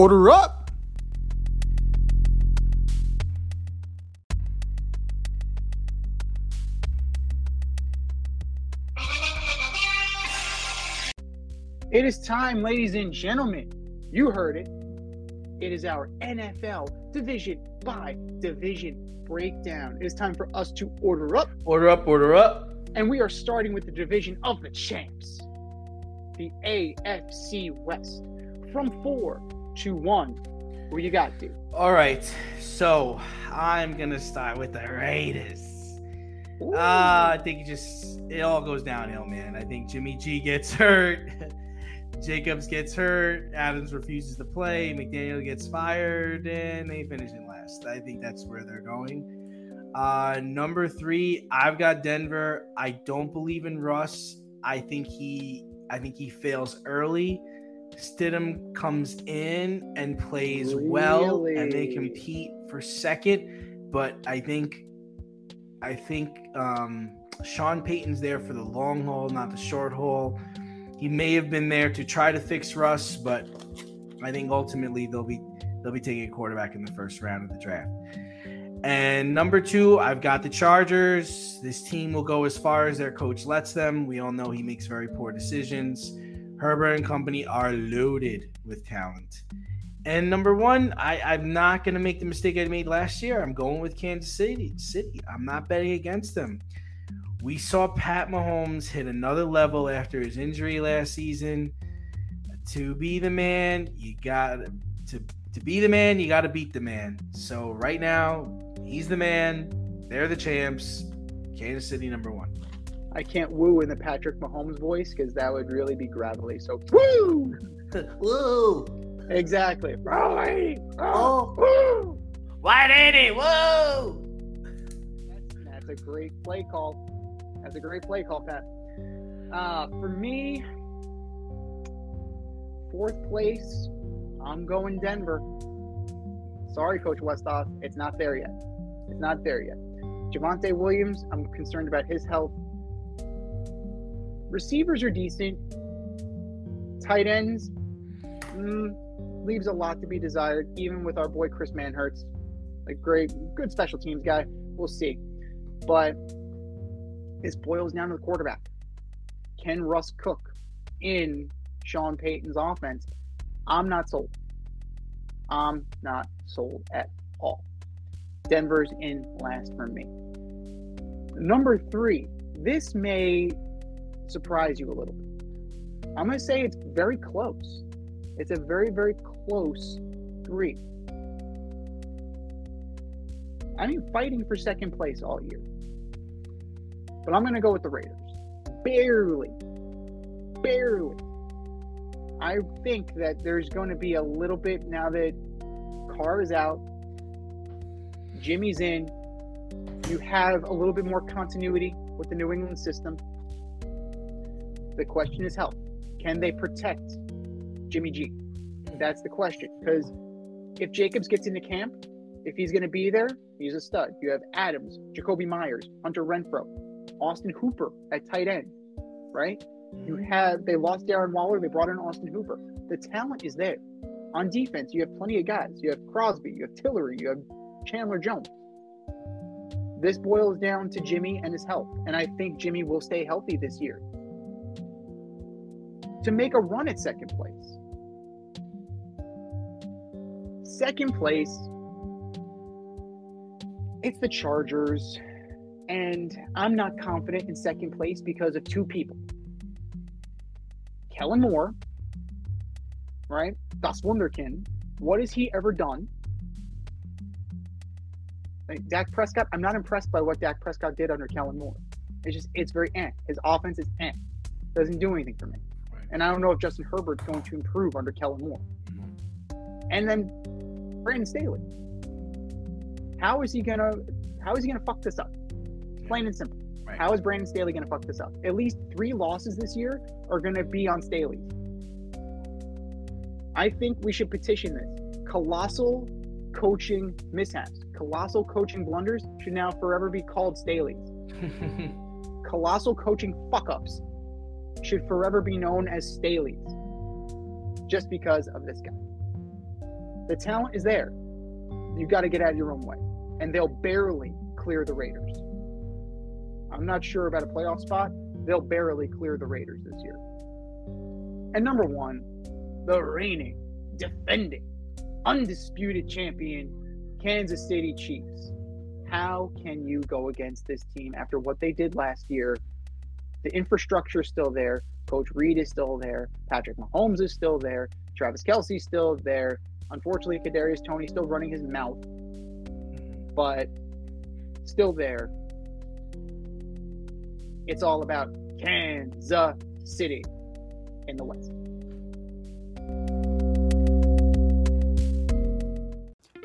Order up! It is time, ladies and gentlemen. You heard it. It is our NFL division by division breakdown. It is time for us to order up, Order up, order up. and we are starting with the division of the champs, the AFC West. From four to one. What you got, dude? All right, so I'm gonna start with the Raiders. Uh, I think it just it all goes downhill, man. I think Jimmy G gets hurt, Jacobs gets hurt, Adams refuses to play, McDaniel gets fired, and they finish in last. I think that's where they're going. Uh, number three, I've got Denver. I don't believe in Russ. I think he, I think he fails early. Stidham comes in and plays well, and they compete for second. But I think, I think um, Sean Payton's there for the long haul, not the short haul. He may have been there to try to fix Russ, but I think ultimately they'll be they'll be taking a quarterback in the first round of the draft. And number two, I've got the Chargers. This team will go as far as their coach lets them. We all know he makes very poor decisions. Herbert and company are loaded with talent. And number one, I, I'm not going to make the mistake I made last year. I'm going with Kansas City. City. I'm not betting against them. We saw Pat Mahomes hit another level after his injury last season. To be the man, you got to to be the man, you got to beat the man. So right now, he's the man. They're the champs. Kansas City number one. I can't woo in the Patrick Mahomes voice because that would really be gravelly. So woo! woo, Exactly. Rolly! Oh. woo! Why did he? Whoa! That's, that's a great play call. That's a great play call, Pat. Uh, for me, fourth place, I'm going Denver. Sorry, Coach Westhoff, it's not there yet. It's not there yet. Javonte Williams, I'm concerned about his health. Receivers are decent. Tight ends, mm, leaves a lot to be desired, even with our boy Chris Manhertz. A great, good special teams guy. We'll see. But this boils down to the quarterback. Can Russ cook in Sean Payton's offense? I'm not sold. I'm not sold at all. Denver's in last for me. Number three, this may surprise you a little bit. I'm going to say it's very close. It's a very, very close three. I mean, fighting for second place all year. But I'm going to go with the Raiders. Barely. Barely. I think that there's going to be a little bit now that Carr is out, Jimmy's in, you have a little bit more continuity with the New England system. The question is health. Can they protect Jimmy G? That's the question. Because if Jacobs gets into camp, if he's going to be there, he's a stud. You have Adams, Jakobi Meyers, Hunter Renfrow, Austin Hooper at tight end, right? You mm-hmm. have they lost Darren Waller, they brought in Austin Hooper. The talent is there. On defense, you have plenty of guys. You have Crosby, you have Tillery, you have Chandler Jones. This boils down to Jimmy and his health, and I think Jimmy will stay healthy this year to make a run at second place. Second place, it's the Chargers, and I'm not confident in second place because of two people. Kellen Moore, right? Das Wunderkind. What has he ever done? Dak Prescott, I'm not impressed by what Dak Prescott did under Kellen Moore. It's just, it's very eh. His offense is eh. Doesn't do anything for me. And I don't know if Justin Herbert's going to improve under Kellen Moore. Mm-hmm. And then Brandon Staley. How is he gonna how is he gonna fuck this up? Plain and simple. Right. How is Brandon Staley gonna fuck this up? At least three losses this year are gonna be on Staley. I think we should petition this. Colossal coaching mishaps, colossal coaching blunders should now forever be called Staley's. Colossal coaching fuck ups should forever be known as Staley's. Just because of this guy. The talent is there. You've got to get out of your own way. And they'll barely clear the Raiders. I'm not sure about a playoff spot. They'll barely clear the Raiders this year. And number one, the reigning, defending, undisputed champion, Kansas City Chiefs. How can you go against this team after what they did last year? The infrastructure is still there. Coach Reid is still there. Patrick Mahomes is still there. Travis Kelce's still there. Unfortunately, Kadarius Toney's still running his mouth, but still there. It's all about Kansas City in the West.